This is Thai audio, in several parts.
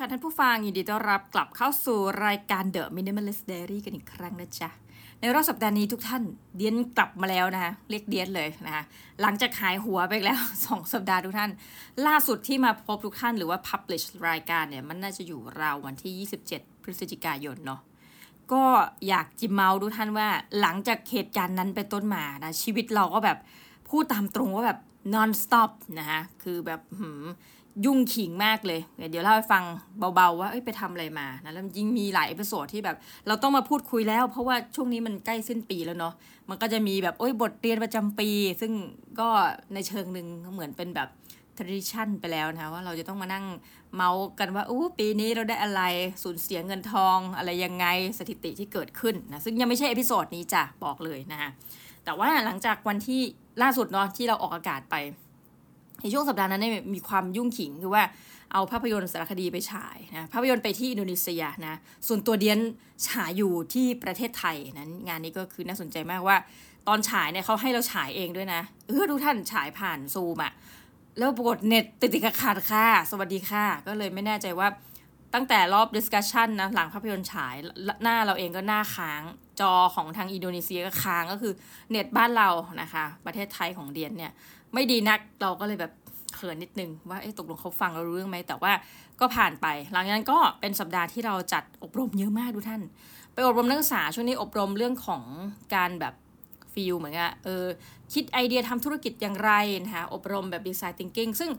ค่ะท่านผู้ฟังยินดีต้อนรับกลับเข้าสู่รายการ The Minimalist Diary กันอีกครั้งนะจ๊ะ ในรอบสัปดาห์นี้ทุกท่านเดียนกลับมาแล้วนะคะเรียกเดียนเลยนะคะหลังจากหายหัวไปแล้ว 2 สัปดาห์ทุกท่าน ล่าสุดที่มาพบทุกท่านหรือว่า publish รายการเนี่ย มันน่าจะอยู่ราววันที่ 27 พฤศจิกายนเนาะก็อยากจิมเมาทุกท่านว่า หลังจากเหตุการณ์นั้นไปต้นมานะชีวิตเราก็แบบพูดตามตรงว่าแบบ non stop นะคะคือแบบหืม ยุ่งขิงมากเลย เดี๋ยวเล่าให้ฟังเบาๆ ว่าไปทำอะไรมานะแล้วยิ่งมีหลาย episode ที่แบบ เราต้องมาพูดคุยแล้ว เพราะว่าช่วงนี้มันใกล้สิ้นปีแล้วเนาะมันก็จะมีแบบโอ้ยบทเรียนประจำปี ซึ่งก็ในเชิงหนึ่งเหมือนเป็นแบบ tradition ไปแล้วนะคะว่าเราจะต้องมานั่งเมาส์กันว่าอู้ปีนี้เราได้อะไรสูญเสียเงินทองอะไรยังไงสถิติที่เกิดขึ้นนะซึ่งยังไม่ใช่ episode นี้จ้ะบอกเลยนะคะแต่ว่าหลังจากวันที่ล่าสุดเนาะที่เราออกอากาศไป ในช่วงสัปดาห์นั้นเนี่ยมีความยุ่งขิงคือว่าเอาภาพยนตร์สารคดีไปฉายนะภาพยนตร์ไปที่อินโดนีเซียนะส่วนตัวเดียนฉายอยู่ที่ประเทศไทยนั้นงานนี้ก็คือน่าสนใจมากว่า ตอนฉายเนี่ยเขาให้เราฉายเองด้วยนะเออดูท่านฉายผ่านซูมอะแล้วปรากฏเน็ตติดติดขาดค่ะ สวัสดีค่ะ ก็เลยไม่แน่ใจว่าตั้งแต่รอบ discussion นะหลังภาพยนตร์ฉายหน้าเราเองก็หน้าค้างจอของทางอินโดนีเซียก็ค้างก็คือเน็ตบ้านเรานะคะ ประเทศไทยของเดียนเนี่ย ไม่ดีนักเราก็เลยแบบเขินนิดนึงว่าเอ๊ะตกลงเขาฟังเรารู้เรื่องไหมแต่ว่าก็ผ่านไป หลังจากนั้นก็เป็นสัปดาห์ที่เราจัดอบรมเยอะมากดูท่าน ไปอบรมนักศึกษาช่วงนี้อบรมเรื่องของการแบบฟีลเหมือนกับเออคิดไอเดียทำธุรกิจอย่างไรนะคะอบรมแบบดีไซน์ thinking ซึ่ง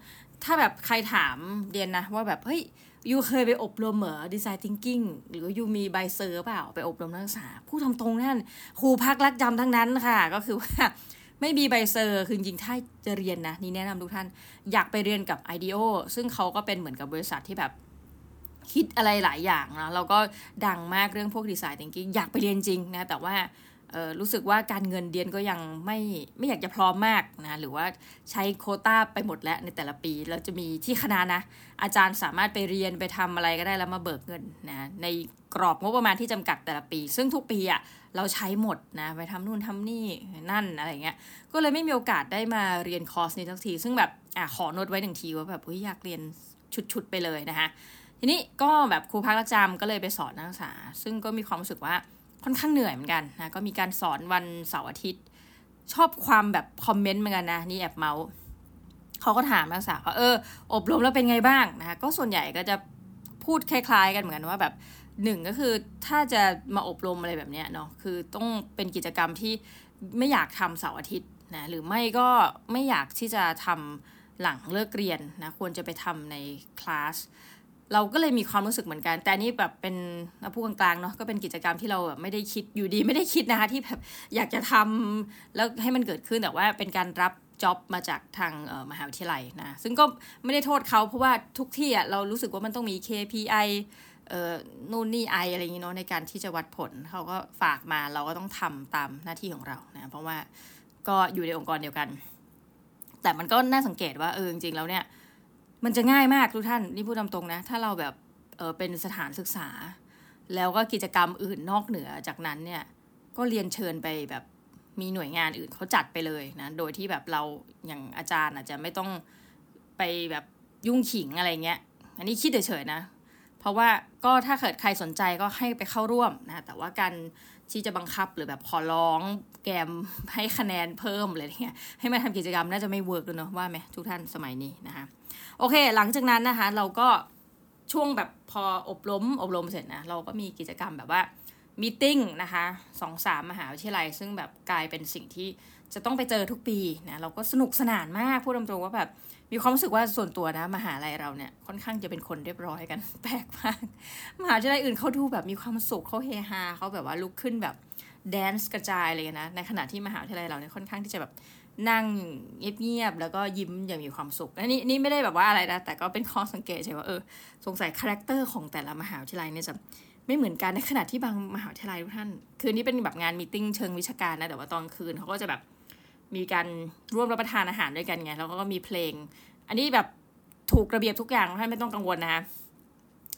ถ้าแบบใครถามเดียนนะว่าแบบเฮ้ย you เคยไปอบรมเหรอดีไซน์ thinking หรือ you มีใบ cert เปล่าไปอบรมนักศึกษา ผู้ทำตรงนั่นครูพักรักจำทั้งนั้นค่ะ ก็คือว่า ไม่มีใบ cert คือจริงถ้าจะเรียนนะนี่แนะนำทุกท่านอยากไปเรียนกับ IDEO ซึ่งเขาก็เป็นเหมือนกับบริษัทที่แบบคิดอะไรหลายอย่างนะเราก็ดังมากเรื่องพวก design thinking อยากไปเรียนจริงนะ แต่ว่า รู้สึกว่าการเงินเดือนก็ยังไม่ไม่อยากจะพร้อมมากนะหรือว่าใช้โคต้าไปหมดแล้วในแต่ละปีเราจะมีที่คณะนะ อาจารย์สามารถไปเรียนไปทำอะไรก็ได้แล้วมาเบิกเงินนะในกรอบงบประมาณที่จำกัดแต่ละปี ซึ่งทุกปีอะ่ะเราใช้หมดนะไปทำนู่นทำนี่นั่นอะไรเงี้ยก็เลยไม่มีโอกาสได้มาเรียนคอร์สนี้ทักที ซึ่งแบบอะขอโน้ตไว้หนึ่งทีว่าแบบอยากเรียนชุดๆไปเลยนะคะทีนี้ก็แบบครูพักรักจำก็เลยไปสอนนักศึกษา ซึ่งก็มีความรู้สึกว่า ค่อนข้างเหนื่อยเหมือนกันนะก็มีการสอนวันเสาร์อาทิตย์ ชอบความแบบคอมเมนต์เหมือนกันนะนี่แอบเมาส์เขาก็ถามนักศึกษาว่าเออ อบรมแล้วเป็นไงบ้างนะคะก็ส่วนใหญ่ก็จะพูดคล้าย ๆ กันเหมือนกันว่าแบบหนึ่งก็คือถ้าจะมาอบรมอะไรแบบเนี้ยเนาะคือต้องเป็นกิจกรรมที่ไม่อยากทำเสาร์อาทิตย์นะหรือไม่ก็ไม่อยากที่จะทำหลังเลิกเรียนนะควรจะไปทำในคลาส เราก็เลยมีความรู้สึกเหมือนกัน แต่นี่แบบเป็นผู้กลางๆเนาะก็เป็นกิจกรรมที่เราแบบไม่ได้คิดอยู่ดี ไม่ได้คิดนะคะที่แบบอยากจะทำแล้วให้มันเกิดขึ้นแต่ว่าเป็นการรับจ็อบมาจากทางมหาวิทยาลัยนะซึ่งก็ไม่ได้โทษเขาเพราะว่าทุกที่อะเรารู้สึกว่ามันต้องมี KPI เอ่อนู่นนี่ไออะไรอย่างงี้เนาะในการที่จะวัดผลเขาก็ฝากมาเราก็ต้องทำตามหน้าที่ของเรานะเพราะว่าก็อยู่ในองค์กรเดียวกัน แต่มันก็น่าสังเกตว่าเออจริงๆแล้วเนี่ย มันจะง่ายมากทุกท่านนี่พูดตามตรงนะ ถ้าเราแบบเออเป็นสถานศึกษา แล้วก็กิจกรรมอื่นนอกเหนือจากนั้นเนี่ย ก็เรียนเชิญไปแบบมีหน่วยงานอื่นเขาจัดไปเลยนะ โดยที่แบบเราอย่างอาจารย์อาจจะไม่ต้องไปแบบยุ่งขิงอะไรเงี้ย อันนี้คิดเฉยๆนะ เพราะว่าก็ถ้าเกิดใครสนใจก็ให้ไปเข้าร่วมนะแต่ว่าการที่จะบังคับหรือแบบขอร้องแกมให้คะแนนเพิ่มอะไรเงี้ยให้มาทำกิจกรรมน่าจะไม่เวิร์กเลยเนาะว่าไหมทุกท่านสมัยนี้นะคะโอเค หลังจากนั้นนะคะ เราก็ช่วงแบบพออบรมอบรมเสร็จนะเราก็มีกิจกรรมแบบว่ามีติ้งนะคะสองสามมหาวิทยาลัย ซึ่งแบบกลายเป็นสิ่งที่จะต้องไปเจอทุกปีนะเราก็สนุกสนานมากพูดตรงๆว่าแบบ มีความรู้สึกว่าส่วนตัวนะมหาลัยเราเนี่ยค่อนข้างจะเป็นคนเรียบร้อยกันแปลกมากมหาวิทยาลัยอื่นเขาดูแบบมีความสุขเขาเฮฮาเขาแบบว่าลุกขึ้นแบบแดนซ์กระจายเลยนะในขณะที่มหาวิทยาลัยเราเนี่ยค่อนข้างที่จะแบบนั่งเงียบๆแล้วก็ยิ้มอย่างมีความสุขอันนี้นี่ไม่ได้แบบว่าอะไรนะแต่ก็เป็นข้อสังเกตใช่ว่าเออสงสัย character ของแต่ละมหาวิทยาลัยเนี่ยจะไม่เหมือนกันในขณะที่บางมหาวิทยาลัยทุกท่าน คือนี่เป็นแบบงาน meeting เชิงวิชาการนะแต่ว่าตอนคืนเขาก็จะแบบ มีการร่วมรับประทานอาหารด้วยกันไง แล้วก็มีเพลง อันนี้แบบถูกระเบียบทุกอย่างท่านไม่ต้องกังวลนะคะ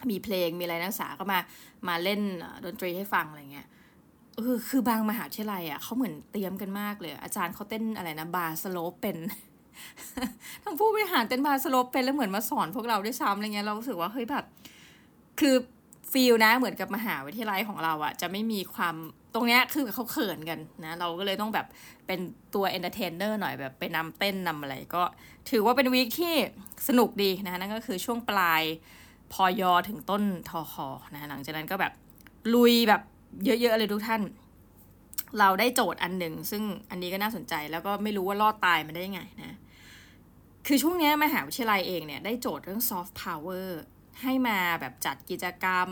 มีเพลงมีอะไรนักศึกษาก็มามาเล่นดนตรีให้ฟังอะไรเงี้ยเออคือบางมหาวิทยาลัยอะเขาเหมือนเตรียมกันมากเลย อาจารย์เขาเต้นอะไรนะบาร์สโลปเป็นทั้งผู้บริหารเต้นบาร์สโลปเป็นแล้วเหมือนมาสอนพวกเราด้วยซ้ำอะไรเงี้ยเรารู้สึกว่าเฮ้ยแบบ คือ feel นะเหมือนกับมหาวิทยาลัยของเราอะจะไม่มีความ ตรงเนี้ยคือเขาเขินกันนะเราก็เลยต้องแบบเป็นตัว entertainer หน่อยแบบไปนำเต้นนำอะไรก็ ถือว่าเป็น week ที่สนุกดีนะนั่นก็คือช่วงปลายพอยอถึงต้นทอคอนะหลังจากนั้นก็แบบลุยแบบเยอะๆเลยทุกท่าน เราได้โจทย์อันหนึ่งซึ่งอันนี้ก็น่าสนใจแล้วก็ไม่รู้ว่ารอดตายมาได้ยังไงนะคือช่วงนี้มหาวิทยาลัยเองเนี่ยได้โจทย์เรื่องซอฟต์พาวเวอร์ให้มาแบบจัดกิจกรรม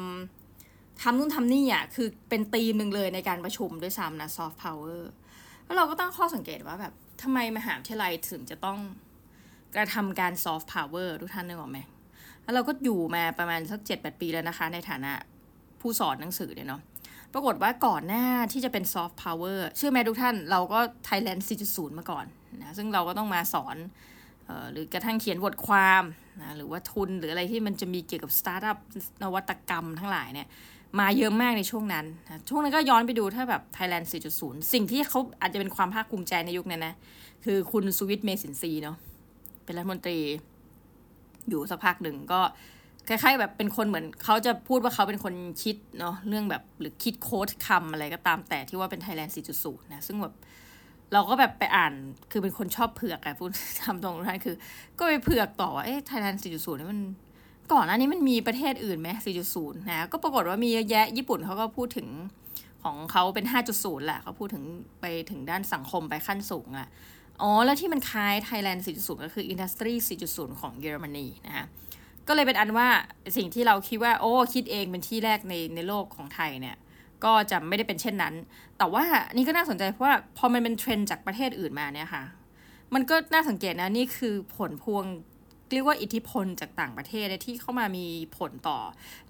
ทำนู่นทำนี่อะคือเป็นธีมหนึ่งเลยในการประชุมด้วยซ้ำนะซอฟต์พาวเวอร์แล้วเราก็ตั้งข้อสังเกตว่าแบบทำไมมหาวิทยาลัยถึงจะต้องกระทำการซอฟต์พาวเวอร์ทุกท่านนึกออกไหมแล้วเราก็อยู่มาประมาณสักเจ็ดแปดปีแล้วนะคะ ในฐานะผู้สอนหนังสือเนี่ยเนาะปรากฏว่าก่อนหน้าที่จะเป็นซอฟต์พาวเวอร์เชื่อไหมทุกท่านเราก็ Thailand 4.0 มาก่อนนะซึ่งเราก็ต้องมาสอนหรือกระทั่งเขียนบทความนะหรือว่าทุนหรืออะไรที่มันจะมีเกี่ยวกับสตาร์ทอัพนวัตกรรมทั้งหลายเนี่ย มาเยอะมากในช่วงนั้น ช่วงนั้นก็ย้อนไปดูถ้าแบบ Thailand 4.0 สิ่งที่เขาอาจจะเป็นความภาคภูมิใจในยุคนั้นนะ คือคุณสุวิทย์เมสินทรีเนาะ เป็นรัฐมนตรี อยู่สักพักหนึ่งก็คล้ายๆแบบเป็นคนเหมือนเขาจะพูดว่าเขาเป็นคนคิดเนาะเรื่องแบบหรือคิดโค้ดคำอะไรก็ตามแต่ที่ว่าเป็น Thailand 4.0 นะ ซึ่งแบบเราก็แบบไปอ่านคือเป็นคนชอบเผือกอะพูดทำตรงนั้นคือ ก็ไปเผือกต่อว่าเอ๊ะไทยแลนด์4.0นี่มัน ก่อนหน้านี้มันมีประเทศอื่นไหม4.0 นะ ก็ปรากฏว่ามีเยอะแยะ ญี่ปุ่นเขาก็พูดถึงของเขาเป็น 5.0 แหละเขาพูดถึงไปถึงด้านสังคมไปขั้นสูงอะอ๋อ แล้วที่มันคล้าย Thailand 4.0 ก็คือ Industry 4.0 ของเยอรมนีนะคะก็เลยเป็นอันว่าสิ่งที่เราคิดว่า โอ้ คิดเองเป็นที่แรกในในโลกของไทยเนี่ย ก็จะไม่ได้เป็นเช่นนั้น แต่ว่านี่ก็น่าสนใจเพราะว่าพอมันเป็นเทรนด์จากประเทศอื่นมาเนี่ยค่ะ มันก็น่าสังเกตนะนี่คือผลพวง เรียกว่าอิทธิพลจากต่างประเทศที่เข้ามามีผลต่อ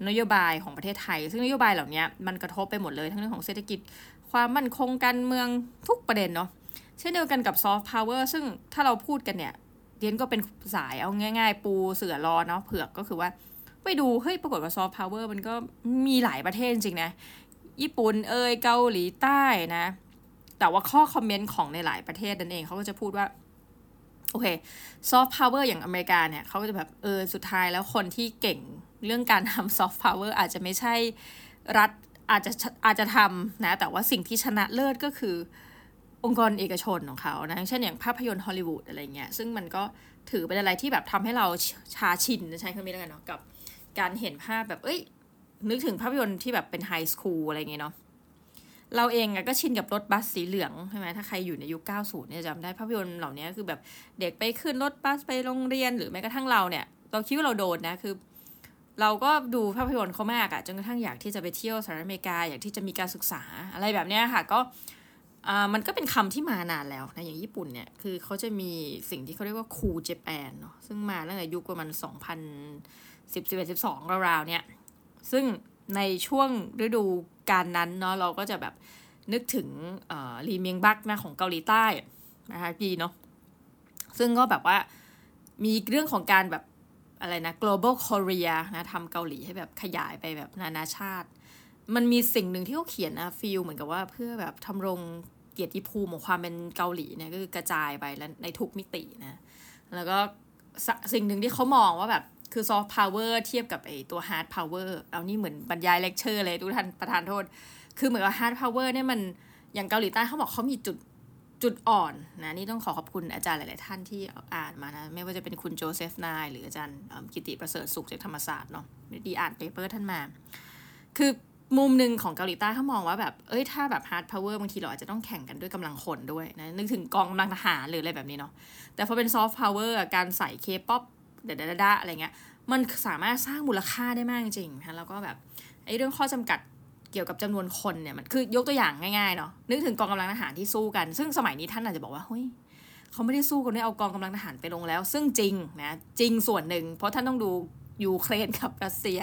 นโยบายของประเทศไทย ซึ่งนโยบายเหล่านี้มันกระทบไปหมดเลยทั้งเรื่องของเศรษฐกิจ ความมั่นคงการเมืองทุกประเด็นเนาะเช่นเดียวกันกับซอฟต์พาวเวอร์ซึ่งถ้าเราพูดกันเนี่ยเดียนก็เป็นสายเอาง่าย ๆ ปูเสือรอเนาะเผือกก็คือว่าไปดูเฮ้ยปรากฏว่าซอฟต์พาวเวอร์มันก็มีหลายประเทศจริงนะ ญี่ปุ่นเอยเกาหลีใต้นะ แต่ว่าข้อ comment ของในหลายประเทศนั่นเองเขาก็จะพูดว่า โอเคซอฟต์พาวเวอร์อย่างอเมริกาเนี่ยเขาก็จะแบบเออสุดท้ายแล้วคนที่เก่งเรื่องการทำซอฟต์พาวเวอร์อาจจะไม่ใช่รัฐอาจจะอาจจะทำนะแต่ว่าสิ่งที่ชนะเลิศก็คือองค์กรเอกชนของเขานะเช่นอย่างภาพยนตร์ฮอลลีวูดอะไรเงี้ยซึ่งมันก็ถือเป็นอะไรที่แบบทำให้เราชาชินใช้คำนี้แล้วกันเนาะกับการเห็นภาพแบบเอ้ยนึกถึงภาพยนตร์ที่แบบเป็น high school อะไรเงี้ยเนาะ เราเองก็ชินกับรถบัสสีเหลืองใช่ไหมถ้าใครอยู่ในยุค 90 เนี่ยจำได้ภาพยนตร์เหล่านี้คือแบบเด็กไปขึ้นรถบัสไปโรงเรียนหรือแม้กระทั่งเราเนี่ย เราคิดว่าเราโดนนะคือ เราก็ดูภาพยนตร์เขามากอะจนกระทั่งอยากที่จะไปเที่ยวสหรัฐอเมริกาอยากที่จะมีการศึกษาอะไรแบบนี้ค่ะ ก็มันก็เป็นคำที่มานานแล้วนะอย่างญี่ปุ่นเนี่ยคือเขาจะมีสิ่งที่เขาเรียกว่าคูเจแปนเนาะซึ่งมาตั้งแต่ยุคประมาณ 2010 11 12ราวๆเนี่ยซึ่ง ในช่วงฤดูการนั้นเนาะเราก็จะแบบนึกถึงอีมยองบักนะของเกาหลีใต้นะคะพี่เนาะซึ่งก็แบบว่ามีเรื่องของการแบบอะไรนะ global Korea นะทำเกาหลีให้แบบขยายไปแบบนานาชาติ มันมีสิ่งหนึ่งที่เขาเขียนนะ feel เหมือนกับว่าเพื่อแบบธำรงเกียรติภูมิของความเป็นเกาหลีเนี่ยก็คือกระจายไปแล้วในทุกมิตินะ แล้วก็สิ่งหนึ่งที่เขามองว่าแบบ คือซอฟต์พาวเวอร์เทียบกับไอตัว hard power เอานี่เหมือนบรรยายเลคเชอร์เลยทุกท่านประทานโทษ คือเหมือนกับ hard power เนี่ยมันอย่างเกาหลีใต้เขาบอกเขามีจุดจุดอ่อนนะนี่ต้องขอขอบคุณอาจารย์หลาย ๆ ท่านที่อ่านมานะ ไม่ว่าจะเป็นคุณโจเซฟนายหรืออาจารย์กิติประเสริฐสุขจากธรรมศาสตร์เนาะเดียนอ่าน paper ท่านมา คือมุมหนึ่งของเกาหลีใต้เขามองว่าแบบเอ้ยถ้าแบบ hard power บางทีเราอาจจะต้องแข่งกันด้วยกำลังคนด้วยนะนึกถึงกองกำลังทหารหรืออะไรแบบนี้เนาะแต่พอเป็นซอฟต์พาวเวอร์การใส่เคป๊อป เดดาอะไรเงี้ย มันสามารถสร้างมูลค่าได้มากจริงๆนะแล้วก็แบบไอ้เรื่องข้อจำกัดเกี่ยวกับจำนวนคนเนี่ยมันคือยกตัวอย่างง่ายๆเนาะนึกถึงกองกำลังทหารที่สู้กัน ซึ่งสมัยนี้ท่านอาจจะบอกว่าเฮ้ยเขาไม่ได้สู้กันด้วยเอากองกำลังทหารไปลงแล้ว ซึ่งจริงนะจริงส่วนหนึ่ง เพราะท่านต้องดูยูเครนกับรัสเซีย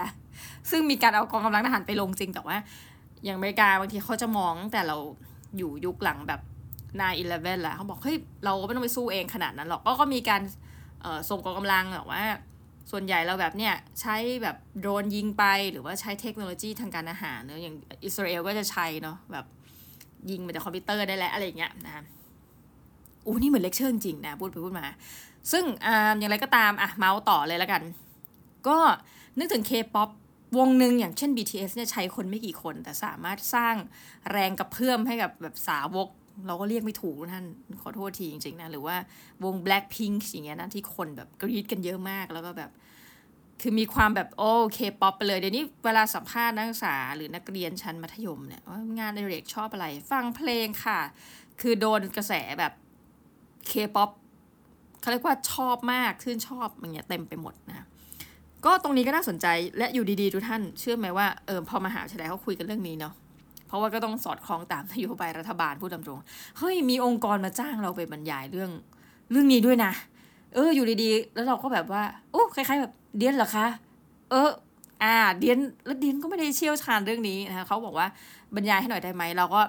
ซึ่งมีการเอากองกำลังทหารไปลงจริงแต่ว่า อย่างอเมริกาบางทีเขาจะมองแต่เราอยู่ยุคหลังแบบนายอิเลเว่นแหละเขาบอกเฮ้ยเราไม่ต้องไปสู้เองขนาดนั้นหรอกก็มีการ ส่งกองกำลังแบบว่า ส่วนใหญ่เราแบบเนี่ยใช้แบบโดรนยิงไปหรือว่าใช้เทคโนโลยีทางการอาหารเนอะอย่างอิสราเอลก็จะใช้เนาะแบบยิงมาจากคอมพิวเตอร์ได้แล้วอะไรเงี้ยนะอู้นี่เหมือนเลคเชอร์จริงนะพูดไปพูดมา ซึ่งอย่างไรก็ตามอะเมาส์ต่อเลยแล้วกัน ก็นึกถึงเคป๊อปวงหนึ่งอย่างเช่น BTS เนี่ยใช้คนไม่กี่คน แต่สามารถสร้างแรงกระเพื่อมให้กับแบบสาวก เราก็เรียกไม่ถูกท่านขอโทษทีจริงๆนะหรือว่าวง Blackpink อย่างเงี้ยนะที่คนแบบกรี๊ดกันเยอะมากแล้วก็แบบ คือมีความแบบโอเคป๊อปไปเลยเดี๋ยวนี้เวลาสัมภาษณ์นักศึกษาหรือนักเรียนชั้นมัธยมเนี่ยว่างานอดิเรกชอบอะไร ฟังเพลงค่ะ คือโดนกระแสแบบเคป๊อปเขาเรียกว่าชอบมากชื่นชอบอย่างเงี้ยเต็มไปหมดนะก็ตรงนี้ก็น่าสนใจและอยู่ดีๆทุกท่าน เชื่อไหมว่าเออพอมหาวิทยาลัยเขาคุยกันเรื่องนี้เนาะ ราะว่าก็ต้องสอดคล้องตามนโยบายรัฐบาลพูดตรงเฮ้ยมีองค์กรมาจ้างเราไปบรรยายเรื่อง เรื่องนี้ด้วยนะ เอออยู่ดีๆ แล้วเราก็แบบว่าโอ้คล้ายๆแบบเดียนเหรอคะ เอออ่าเดียนแล้วเดียนก็ไม่ได้เชี่ยวชาญเรื่องนี้นะคะเขาบอกว่าบรรยายให้หน่อยได้ไหมเราก็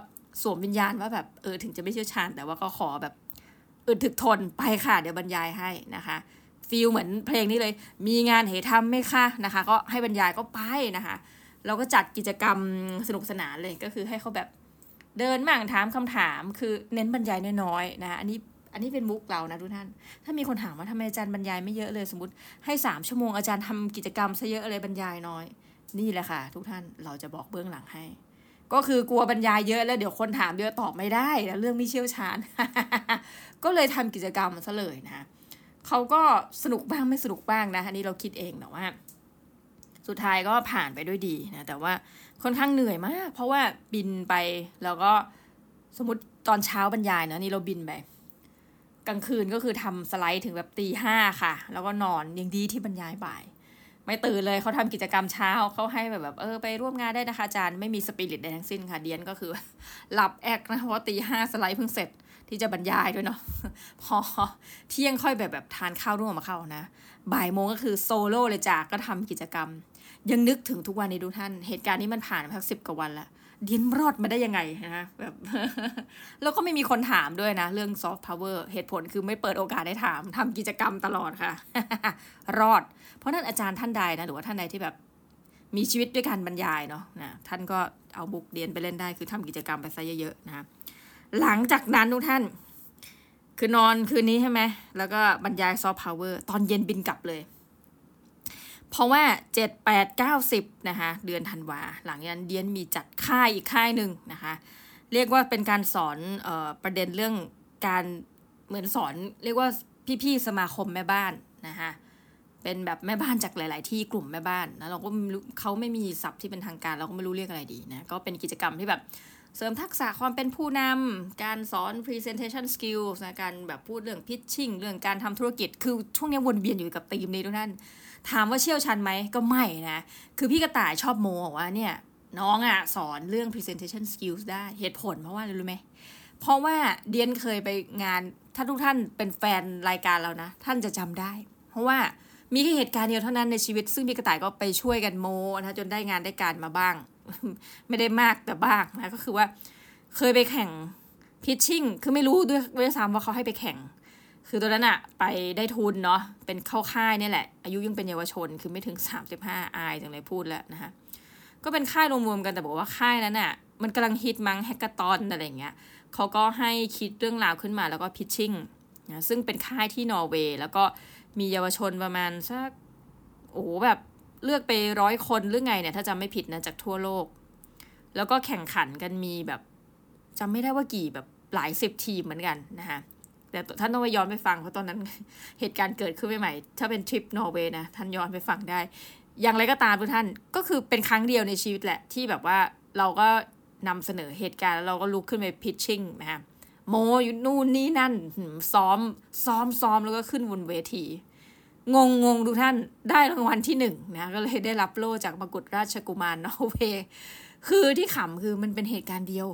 สวมวิญญาณว่าแบบเออถึงจะไม่เชี่ยวชาญแต่ว่าก็ขอแบบอึดถึกทนไปค่ะ เดี๋ยวบรรยายให้นะคะฟีลเหมือนเพลงนี้เลย มีงานเหตุทำไหมคะนะคะ ก็ให้บรรยายก็ไปนะคะ เราก็จัดกิจกรรมสนุกสนานเลยก็คือให้เขาแบบเดินมั่งถามคำถาม คือเน้นบรรยายน้อยๆนะคะอันนี้อันนี้เป็นมุกเรานะทุกท่าน ถ้ามีคนถามว่าทำไมอาจารย์บรรยายไม่เยอะเลยสมมติให้สามชั่วโมงอาจารย์ทำกิจกรรมซะเยอะเลยบรรยายน้อย นี่แหละค่ะ ทุกท่านเราจะบอกเบื้องหลังให้ ก็คือกลัวบรรยายเยอะแล้วเดี๋ยวคนถามเยอะตอบไม่ได้แล้วเรื่องไม่เชี่ยวชาญ ก็เลยทำกิจกรรมซะเลยนะเขาก็สนุกบ้างไม่สนุกบ้างนะอันนี้เราคิดเองแต่ว่า สุดท้ายก็ผ่านไปด้วยดีนะแต่ว่าค่อนข้างเหนื่อยมาก เพราะว่าบินไปแล้วก็สมมติตอนเช้าบรรยายเนะนี่เราบินไปกลางคืนก็คือทำสไลด์ถึงแบบตีห้าค่ะ แล้วก็นอนยังดีที่บรรยายบ่าย ไม่ตื่นเลยเขาทำกิจกรรมเช้าเขาให้แบบแบบเออไปร่วมงานได้นะคะอาจารย์ไม่มีสปิริตใดทั้งสิ้นค่ะเดียนก็คือ หลับแอกนะเพราะตีห้าสไลด์เพิ่งเสร็จที่จะบรรยายด้วยเนาะพอเที่ยงค่อยแบบแบบทานข้าวร่วมมาเข้านะ บ่ายโมงก็คือโซโล่เลยจากก็ทำกิจกรรม ยังนึกถึงทุกวันนี้ดูท่าน เหตุการณ์นี้มันผ่านมาสักสิบกว่าวันแล้วเดียนรอดมาได้ยังไงนะแบบแล้วก็ไม่มีคนถามด้วยนะ เรื่องซอฟต์พาวเวอร์เหตุผลคือไม่เปิดโอกาสได้ถามทำกิจกรรมตลอดค่ะ รอด เพราะนั้นอาจารย์ท่านใดนะ หรือว่าท่านใดที่แบบมีชีวิตด้วยการบรรยายเนาะนะท่านก็เอาบุกเรียนไปเล่นได้คือทำกิจกรรมไปซะเยอะๆนะหลังจากนั้นทุกท่าน คือนอนคืนนี้ใช่ไหมแล้วก็บรรยายซอฟต์พาวเวอร์ตอนเย็นบินกลับเลย เพราะว่าเจ็ดแปดเก้าสิบนะคะเดือนธันวา หลังยันเดียนมีจัดค่ายอีกค่ายหนึ่งนะคะเรียกว่าเป็นการสอนออประเด็นเรื่องการเหมือนสอนเรียกว่าพี่ๆสมาคมแม่บ้านนะคะเป็นแบบแม่บ้านจากหลาย ๆ ที่กลุ่มแม่บ้านนะเราก็เขาไม่มีศัพท์ที่เป็นทางการเราก็ไม่รู้เรียกอะไรดีนะก็เป็นกิจกรรมที่แบบเสริมทักษะความเป็นผู้นำการสอน presentation skills นะการแบบพูดเรื่อง pitching เรื่องการทำธุรกิจ คือช่วงนี้วนเวียนอยู่กับธีมนี้ทุกท่าน ถามว่าเชี่ยวชาญไหมก็ไม่นะ คือพี่กระต่ายชอบโมบอกว่าเนี่ย น้องอะ่ะสอนเรื่อง presentation skills ได้เหตุผลเพราะว่าอะไรรู้ไหมเพราะว่าเดียนเคยไปงานถ้าทุกท่านเป็นแฟนรายการเรานะ ท่านจะจำได้ เพราะว่ามีแค่เหตุการณ์เดียวเท่านั้นในชีวิต ซึ่งพี่กระต่ายก็ไปช่วยกันโมนะจนได้งานได้การมาบ้าง ไม่ได้มากแต่บ้างนะก็คือว่า เคยไปแข่งพิชชิ่งคือไม่รู้ด้วยด้วยซ้ำว่าเขาให้ไปแข่ง คือตอนนั้นอะไปได้ทุนเนาะเป็นเข้าค่ายนี่แหละ อายุยังเป็นเยาวชนคือไม่ถึง 35อายจังเลยพูดแล้วนะคะก็เป็นค่ายรวมๆกันแต่บอกว่าค่ายนั้นอะมันกำลังฮิตมั้งแฮกเกอร์ตอนอะไรเงี้ยเขาก็ให้คิดเรื่องราวขึ้นมาแล้วก็พิชชิ่งนะซึ่งเป็นค่ายที่นอร์เวย์แล้วก็มีเยาวชนประมาณสักโอ้แบบเลือกไปร้อยคนหรือไงเนี่ยถ้าจำไม่ผิดนะจากทั่วโลก แล้วก็แข่งขันกันมีแบบจำไม่ได้ว่ากี่แบบหลายสิบทีมเหมือนกันนะคะ แต่ท่านต้องไปย้อนไปฟังเพราะตอนนั้นเหตุการณ์เกิดขึ้นใหม่ๆถ้าเป็นทริปนอร์เวย์นะท่านย้อนไปฟังได้ อย่างไรก็ตามทุกท่านก็คือเป็นครั้งเดียวในชีวิตแหละที่แบบว่าเราก็นำเสนอเหตุการณ์แล้วเราก็ลุกขึ้นไปพิชชิ่งนะคะโมอยู่นู่นนี่นั่นซ้อมซ้อมซ้อมแล้วก็ขึ้นบนเวที งงงงทุกท่านได้รางวัลที่หนึ่งนะก็เลยได้รับโล่จากมกุฎราชกุมารนอร์เวย์คือที่ขำคือมันเป็นเหตุการณ์เดียว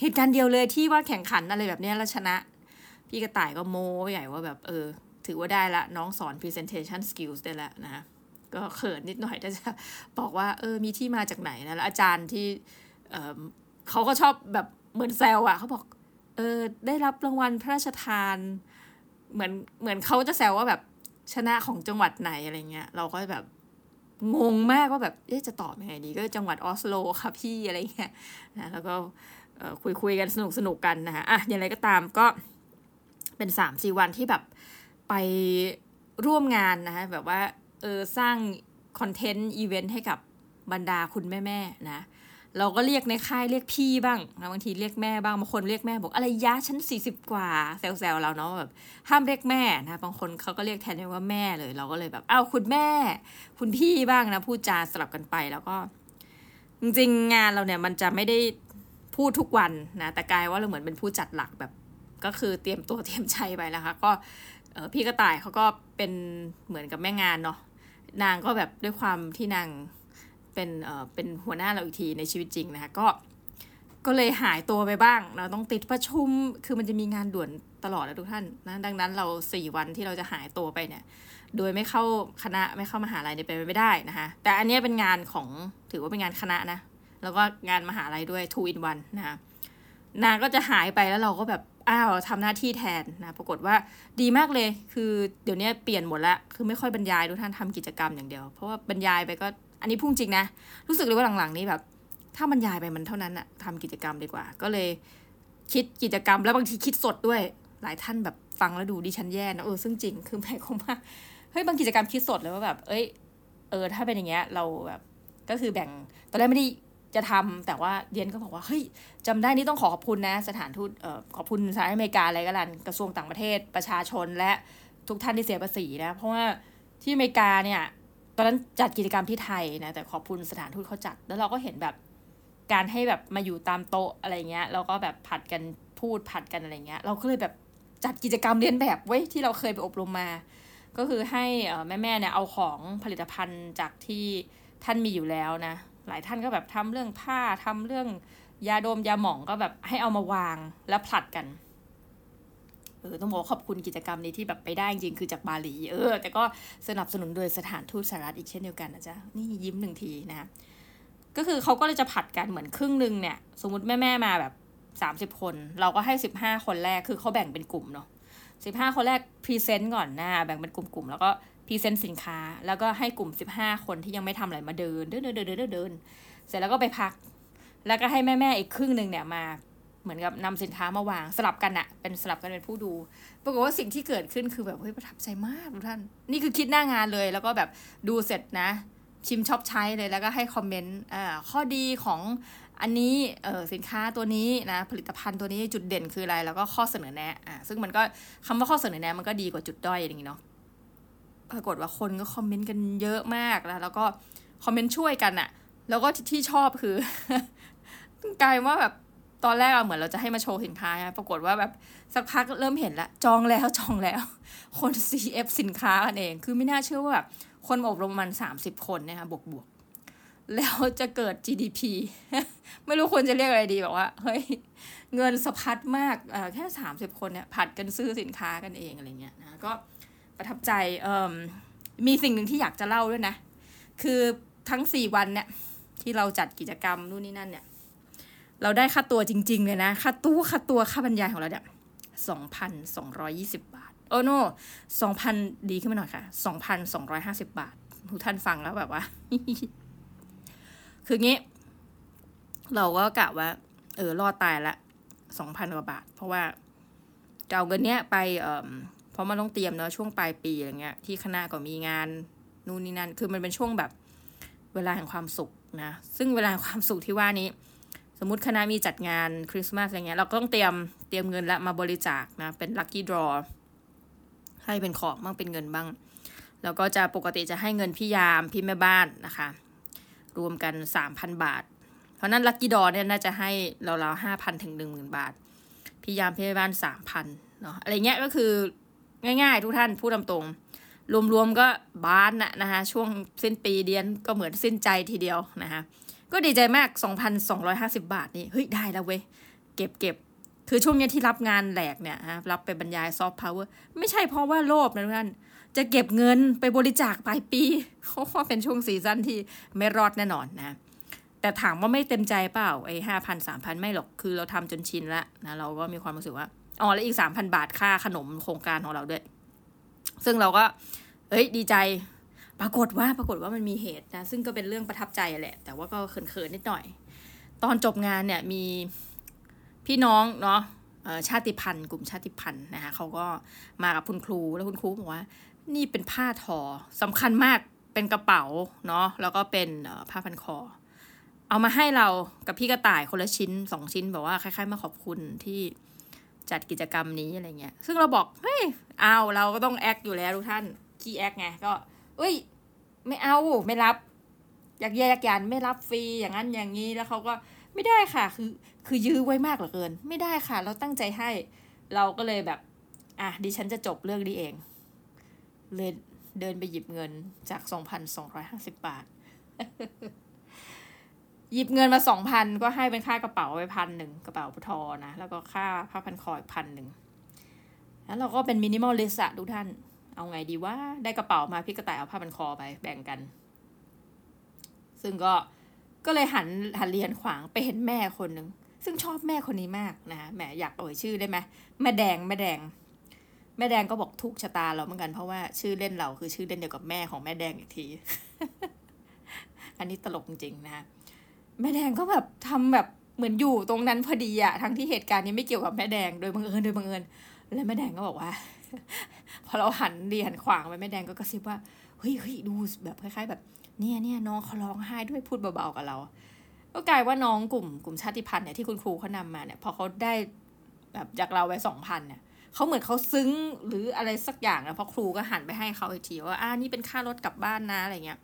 เหตุการณ์เดียวเลยที่ว่าแข่งขันอะไรแบบนี้แล้วชนะ พี่กระต่ายก็โม้ใหญ่ว่าแบบเออ ถือว่าได้ละน้องสอน presentation skills ได้ละนะก็เขินนิดหน่อยแต่จะบอกว่าเออมีที่มาจากไหนนะแล้วอาจารย์ที่เออเขาก็ชอบแบบเหมือนแซวอะเขาบอกเออได้รับรางวัลพระราชทาน เหมือนเหมือนเขาจะแซวว่าแบบชนะของจังหวัดไหนอะไรเงี้ยเราก็แบบงงมากว่าแบบเอ๊ะจะตอบยังไงดีก็จังหวัดออสโลค่ะพี่อะไรเงี้ยนะแล้วก็คุยคุยกันสนุกสนุกกันนะคะอะอย่างไรก็ตามก็ เป็นสามสี่วันที่แบบไปร่วมงานนะคะแบบว่าเออสร้างคอนเทนต์อีเวนต์ให้กับบรรดาคุณแม่แม่นะ เราก็เรียกในค่ายเรียกพี่บ้างนะบางทีเรียกแม่บ้างบางคนเรียกแม่บอกอะไรยะฉันสี่สิบกว่าแซวๆเราเนาะแบบห้ามเรียกแม่นะบางคนเขาก็เรียกแทนว่าแม่เลย เราก็เลยแบบอ้าวคุณแม่ คุณพี่บ้างนะพูดจาสลับกันไปแล้วก็ จริงๆงานเราเนี่ยมันจะไม่ได้พูดทุกวันนะแต่กลายว่าเราเหมือนเป็นผู้จัดหลักแบบ ก็คือเตรียมตัวเตรียมใจไปแล้วค่ะก็พี่กระต่ายเขาก็เป็นเหมือนกับแม่งานเนาะนางก็แบบด้วยความที่นางเป็นเอ่อเป็นหัวหน้าเราอีกทีในชีวิตจริงนะคะก็ก็เลยหายตัวไปบ้างเราต้องติดประชุมคือมันจะมีงานด่วนตลอดนะทุกท่านนะดังนั้นเราสี่วันที่เราจะหายตัวไปเนี่ย โดยไม่เข้าคณะไม่เข้ามาหาลัยเนี่ยไปไม่ได้นะคะ แต่อันนี้เป็นงานของถือว่าเป็นงานคณะนะ แล้วก็งานมหาลัยด้วย two in one นะคะนางก็จะหายไปแล้วเราก็แบบ อ้าวทำหน้าที่แทนนะปรากฏว่าดีมากเลยคือเดี๋ยวนี้เปลี่ยนหมดละคือไม่ค่อยบรรยายทุกท่านทำกิจกรรมอย่างเดียว เพราะว่าบรรยายไปก็อันนี้พุ่งจริงนะ รู้สึกเลยว่าหลังๆ นี้แบบ ถ้าบรรยายไปมันเท่านั้นอะทำกิจกรรมดีกว่า ก็เลยคิดกิจกรรมแล้วบางทีคิดสดด้วย หลายท่านแบบฟังแล้วดูดิฉันแย่นะเออซึ่งจริงคือหมายความว่าเฮ้ยบางกิจกรรมคิดสดเลยว่าแบบ เอ้ยเออถ้าเป็นอย่างเงี้ยเราแบบก็คือแบ่งตอนแรกไม่ได้ จะทำแต่ว่าเดียนก็บอกว่าเฮ้ยจำได้นี่ต้องขอขอบคุณนะ สถานทูตขอบคุณสหรัฐอเมริกาอะไรก็แล้วกระทรวงต่างประเทศประชาชนและทุกท่านที่เสียภาษีนะ เพราะว่าที่อเมริกาเนี่ยตอนนั้นจัดกิจกรรมที่ไทยนะแต่ขอบคุณสถานทูตเขาจัด แล้วเราก็เห็นแบบการให้แบบมาอยู่ตามโต๊ะอะไรเงี้ยแล้วก็แบบผัดกันพูดผัดกันอะไรเงี้ย เราก็เลยแบบจัดกิจกรรมเรียนแบบไว้ที่เราเคยไปอบรมมา ก็คือให้แม่แม่เนี่ยเอาของผลิตภัณฑ์จากที่ท่านมีอยู่แล้วนะ หลายท่านก็แบบทำเรื่องผ้าทำเรื่องยาดมยาหมองก็แบบให้เอามาวางแล้วผลัดกันเออต้องบอกขอบคุณกิจกรรมนี้ที่แบบไปได้จริงคือจากบาหลีเออ แต่ก็สนับสนุนโดยสถานทูตสหรัฐอีกเช่นเดียวกันนะจ๊ะนี่ยิ้มหนึ่งทีนะก็คือเขาก็เลยจะผัดกันเหมือนครึ่งหนึ่งเนี่ย สมมติแม่แม่มาแบบสามสิบคน เราก็ให้สิบห้าคนแรกคือเขาแบ่งเป็นกลุ่มเนาะสิบห้าคนแรก present ก่อนหน้าแบ่งเป็นกลุ่มๆแล้วก็ present สินค้า แล้วก็ให้กลุ่ม 15 คนที่ยังไม่ทำอะไรมาเดินเดินเดินเดินเดินเดินเสร็จแล้วก็ไปพัก แล้วก็ให้แม่แม่อีกครึ่งหนึ่งเนี่ยมาเหมือนกับนำสินค้ามาวางสลับกันอะเป็นสลับกันเป็นผู้ดูปรากฏว่าสิ่งที่เกิดขึ้นคือแบบเฮ้ยประทับใจมากทุกท่าน นี่คือคิดหน้างานเลย แล้วก็แบบดูเสร็จนะ ชิมช้อปใช้เลยแล้วก็ให้ comment อ่าข้อดีของอันนี้เออสินค้าตัวนี้นะผลิตภัณฑ์ตัวนี้จุดเด่นคืออะไรแล้วก็ข้อเสนอแนะอ่าซึ่งมันก็คำว่าข้อเสนอแนะมันก็ดีกว่าจุดด้อยอย่างนี้เนาะ ปรากฏว่าคนก็คอมเมนต์กันเยอะมากแล้วแล้วก็คอมเมนต์ช่วยกันอะแล้วก็ที่ชอบคือกลายว่าแบบตอนแรกอะเหมือนเราจะให้มาโชว์สินค้าปรากฏว่าแบบสักพักเริ่มเห็นละจองแล้วจองแล้ว คน CF สินค้ากันเอง คือไม่น่าเชื่อว่าแบบคนอบรมมันสามสิบคนเนี่ยค่ะบวกบวกแล้วจะเกิด GDP ไม่รู้คนจะเรียกอะไรดีแบบว่า เฮ้ย เงินสะพัดมากแค่สามสิบคนเนี่ยผัดกันซื้อสินค้ากันเองอะไรเงี้ยนะก็ ประทับใจมีสิ่งหนึ่งที่อยากจะเล่าด้วยนะ คือทั้งสี่วันเนี่ยที่เราจัดกิจกรรมนู่นนี่นั่นเนี่ย เราได้ค่าตัวจริง ๆ เลยนะ ค่าตัวค่าตัวค่าบรรยายของเราเนี่ยสองพันสองร้อยี่สิบาท โอ้โน่สองพันดีขึ้นมาหน่อยค่ะสองพันสองร้อยห้าสิบาท ทุกท่านฟังแล้วแบบว่า คืองี้ เราก็กะว่า เออรอดตายละสองพันกว่าบาท เพราะว่าจะเอาเงินเนี้ยไปเออ ราะมันต้องเตรียมเนาะช่วงปลายปีอะไรเงี้ยที่คณะก็มีงานนู่นนี่นั่นคือมันเป็นช่วงแบบเวลาแห่งความสุขนะซึ่งเวลาความสุขที่ว่านี้ สมมติคณะมีจัดงานคริสต์มาสอะไรเงี้ยเราก็ต้องเตรียมเตรียมเงินและมาบริจาคนะเป็นลัคกี้ดรอให้เป็นของบ้างเป็นเงินบ้าง แล้วก็จะปกติจะให้เงินพี่ยามพี่แม่บ้านนะคะ รวมกันสามพันบาท เพราะนั้น lucky draw เนี่ยน่าจะให้เราเราห้าพันถึงหนึ่งหมื่นบาท พี่ยามพี่แม่บ้านสามพันเนาะอะไรเงี้ยก็คือ ง่ายๆ ทุกท่านพูดตามตรง รวมๆก็บานนะนะคะช่วงสิ้นปีเดียนก็เหมือนสิ้นใจทีเดียวนะคะก็ดีใจมาก 2,250 บาทนี่เฮ้ยได้แล้วเว้ย เก็บเก็บคือช่วงนี้ที่รับงานแหลกเนี่ยฮะรับไปบรรยายซอฟต์พาวเวอร์ไม่ใช่เพราะว่าโลภนะทุกท่านจะเก็บเงินไปบริจาคปลายปีเพราะว่าเป็นช่วงซีซั่นที่ไม่รอดแน่นอนนะแต่ถามว่าไม่เต็มใจเปล่าไอ้ห้าพันสามพันไม่หรอกคือเราทำจนชินแล้วนะเราก็มีความรู้สึกว่า อ๋อแล้วอีกสามพันบาทค่าขนมโครงการของเราด้วย ซึ่งเราก็ เอ้ย ดีใจ ปรากฏว่าปรากฏว่ามันมีเหตุนะ ซึ่งก็เป็นเรื่องประทับใจแหละ แต่ว่าก็เขินๆนิดหน่อย ตอนจบงานเนี่ยมีพี่น้องเนาะชาติพันธุ์ กลุ่มชาติพันธุ์นะคะเขาก็มากับคุณครูแล้วคุณครูบอกว่า นี่เป็นผ้าทอสำคัญมากเป็นกระเป๋าเนาะแล้วก็เป็นผ้าพันคอ เอามาให้เรากับพี่กระต่ายคนละชิ้นสองชิ้นแบบว่าคล้ายๆ มาขอบคุณที่ จัดกิจกรรมนี้อะไรเงี้ย ซึ่งเราบอก เฮ้ย เอาเราก็ต้องแอคอยู่แล้วทุกท่าน ขี้แอคไง ก็ เอ้ย ไม่เอา ไม่รับ อยากแยกยันไม่รับฟรี อย่างนั้นอย่างนี้ แล้วเขาก็ไม่ได้ค่ะ คือ คือยื้อไว้มากเหลือเกิน ไม่ได้ค่ะ เราตั้งใจให้ เราก็เลยแบบ อะ ดิฉันจะจบเรื่องนี้เอง เลยเดินไปหยิบเงินจากสองพันสองร้อยห้าสิบบาท หยิบเงินมาสองพันก็ให้เป็นค่ากระเป๋าไปพันหนึ่งกระเป๋าทอนะ แล้วก็ค่าผ้าพันคออีกพันหนึ่งแล้วเราก็เป็นมินิมอลลิสอะทุกท่าน เอาไงดีว่าได้กระเป๋ามาพี่กระต่ายเอาผ้าพันคอไปแบ่งกัน ซึ่งก็ก็เลยหันหันเรียนขวางไปเห็นแม่คนหนึ่งซึ่งชอบแม่คนนี้มากนะแหมอยากเอ่ยชื่อได้ไหมแม่แดงแม่แดง แม่แดงก็บอกถูกชะตาเราเหมือนกันเพราะว่าชื่อเล่นเราคือชื่อเล่นเดียวกับแม่ของแม่แดงอีกที อันนี้ตลกจริงๆนะ แม่แดงก็แบบทำแบบเหมือนอยู่ตรงนั้นพอดีอะทั้งที่เหตุการณ์นี้ไม่เกี่ยวกับแม่แดงโดยบังเอิญโดยบังเอิญแล้วแม่แดงก็บอกว่า พอเราหันเรียนขวางไปแม่แดงก็กระซิบว่าเฮ้ยเฮ้ยดูแบบคล้ายๆ แบบเนี่ยเนี่ยน้องเขาร้องไห้ด้วยพูดเบาๆกับเรา ก็กลายว่าน้องกลุ่มกลุ่มชาติพันธุ์เนี่ยที่คุณครูเขานำมาเนี่ยพอเขาได้แบบจากเราไปสองพันเนี่ยเขาเหมือนเขาซึ้งหรืออะไรสักอย่างนะเพราะครูก็หันไปให้เขาอีกทีว่าอ่านี่เป็นค่ารถกลับบ้านนะอะไรเงี้ย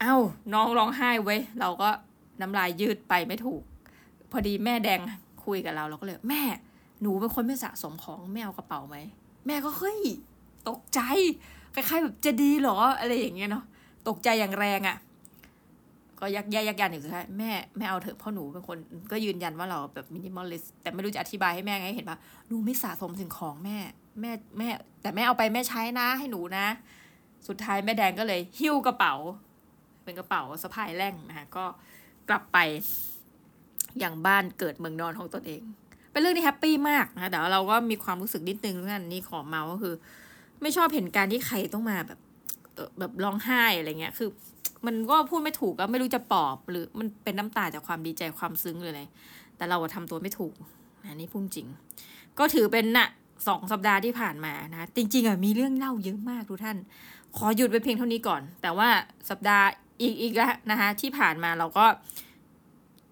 เอ้าน้องร้องไห้เว้ยเราก็น้ำลายยืดไปไม่ถูก พอดีแม่แดงคุยกับเราเราก็เลยแม่หนูเป็นคนไม่สะสมของแม่เอากระเป๋าไหมแม่ก็เฮ้ยตกใจคล้ายๆแบบจะดีเหรออะไรอย่างเงี้ยเนาะตกใจอย่างแรงอะ่ะ ก็ยักแย่ยักยันอยู่สุดท้ายแม่แม่เอาเถอะพ่อหนูเป็นคนก็ยืนยันว่าเราแบบ minimalist แต่ไม่รู้จะอธิบายให้แม่ไงเห็นปะหนูไม่สะสมสิ่งของแม่ แม่แม่ แต่แม่เอาไปแม่ใช้นะให้หนูนะ สุดท้ายแม่แดงก็เลย หิ้วกระเป๋า เป็นกระเป๋าสะพายแล่งนะคะก็กลับไปอย่างบ้านเกิดเมืองนอนของตนเอง เป็นเรื่องที่แฮปปี้มากนะแต่เราก็มีความรู้สึกนิดนึงนั่นนี่ขอเมาก็คือ ไม่ชอบเห็นการที่ใครต้องมาแบบแบบร้องไห้อะไรเงี้ยคือ มันก็พูดไม่ถูกก็ไม่รู้จะปลอบ หรือมันเป็นน้ำตาจากความดีใจความซึ้งเลยเลยแต่เราทำตัวไม่ถูกนะนี่พูดจริง ก็ถือเป็นนะ่ะสองสัปดาห์ที่ผ่านมานะ จริง ๆอะมีเรื่องเล่าเยอะมากทุกท่าน ขอหยุดไปเพียงเท่านี้ก่อน แต่ว่าสัปดาห์ อีกอีกแล้วนะคะที่ผ่านมาเราก็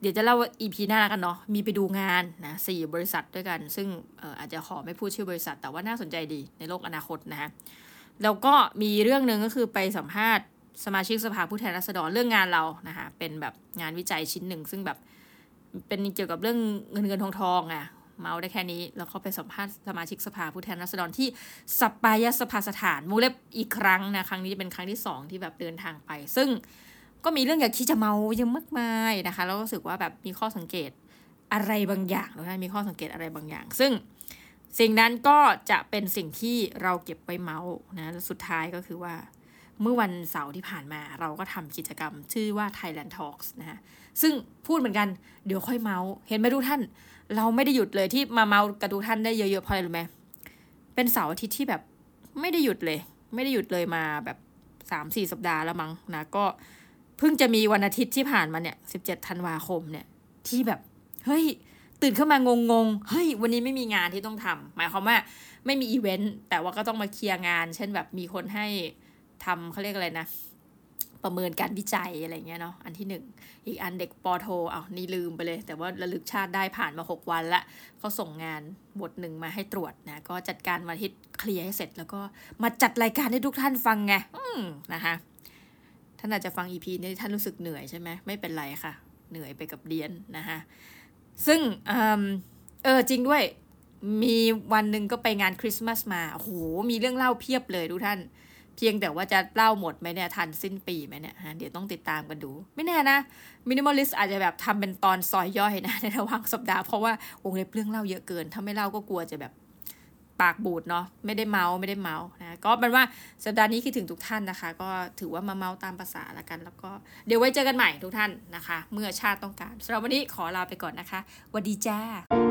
เดี๋ยวจะเล่าว่า EP หน้ากันเนาะมีไปดูงานนะสี่บริษัทด้วยกัน ซึ่งอาจจะขอไม่พูดชื่อบริษัท แต่ว่าน่าสนใจดีในโลกอนาคตนะคะแล้วก็มีเรื่องหนึ่งก็คือไปสัมภาษณ์สมาชิกสภาผู้แทนราษฎรเรื่องงานเรานะคะเป็นแบบงานวิจัยชิ้นหนึ่งซึ่งแบบเป็นเกี่ยวกับเรื่องเงินเงินทองทองอะ่ะ เมาได้แค่นี้ แล้วเขาไปสัมภาษณ์สมาชิกสภาผู้แทนราษฎรที่สปายสภาสถานมูเล็บอีกครั้งนะ ครั้งนี้เป็นครั้งที่สองที่แบบเดินทางไป ซึ่งก็มีเรื่องอยากที่จะเมาเยอะมากมายนะคะ แล้วก็รู้สึกว่าแบบมีข้อสังเกตอะไรบางอย่างนะคะมีข้อสังเกตอะไรบางอย่าง ซึ่งสิ่งนั้นก็จะเป็นสิ่งที่เราเก็บไว้เมาส์นะสุดท้ายก็คือว่าเมื่อวันเสาร์ที่ผ่านมาเราก็ทำกิจกรรมชื่อว่า Thailand Talks นะคะซึ่งพูดเหมือนกันเดี๋ยวค่อยเมาส์เห็นไหมทุกท่าน เราไม่ได้หยุดเลยที่มาเมากับทุกท่านได้เยอะๆเพราะอะไรรู้ไหมเป็นเสาร์อาทิตย์ที่แบบไม่ได้หยุดเลย ไม่ได้หยุดเลยมาแบบสามสี่สัปดาห์แล้วมั้งนะก็เพิ่งจะมีวันอาทิตย์ที่ผ่านมาเนี่ยสิบเจ็ดธันวาคมเนี่ยที่แบบเฮ้ยตื่นขึ้นมางงงเฮ้ยวันนี้ไม่มีงานที่ต้องทำหมายความว่าไม่มีอีเวนต์แต่ว่าก็ต้องมาเคลียร์งาน เช่นแบบมีคนให้ทำเขาเรียกอะไรนะ ประเมินการวิจัยอะไรเงี้ยเนาะอันที่หนึ่งอีกอันเด็กปอโทเอานี่ลืมไปเลย แต่ว่าระลึกชาติได้ผ่านมาหกวันละเขาส่งงานบทหนึ่งมาให้ตรวจนะก็จัดการวันอาทิตย์เคลียร์ให้เสร็จ แล้วก็มาจัดรายการให้ทุกท่านฟังไงนะคะท่านอาจจะฟังอีพีนี้ท่านรู้สึกเหนื่อยใช่ไหมไม่เป็นไรค่ะ เหนื่อยไปกับเรียนนะคะซึ่งเออจริงด้วยมีวันหนึ่งก็ไปงานคริสต์มาสมาโอ้โหมีเรื่องเล่าเพียบเลยทุกท่าน เพียงแต่ว่าจะเล่าหมดไหมเนี่ย ทันสิ้นปีไหมเนี่ยฮะเดี๋ยวต้องติดตามกันดู ไม่แน่นะมินิมอลลิสอาจจะแบบทำเป็นตอนซอยย่อยนะ ในระหว่างสัปดาห์ เพราะว่าวงเล็บเรื่องเล่าเยอะเกิน ถ้าไม่เล่าก็กลัวจะแบบปากบูดเนาะไม่ได้เมาไม่ได้เมานะก็เป็นว่าสัปดาห์นี้คิดถึงทุกท่านนะคะ ก็ถือว่ามาเมาตามภาษาละกัน แล้วก็เดี๋ยวไว้เจอกันใหม่ทุกท่านนะคะ เมื่อชาติต้องการสำหรับวันนี้ขอลาไปก่อนนะคะวัสดีจ้า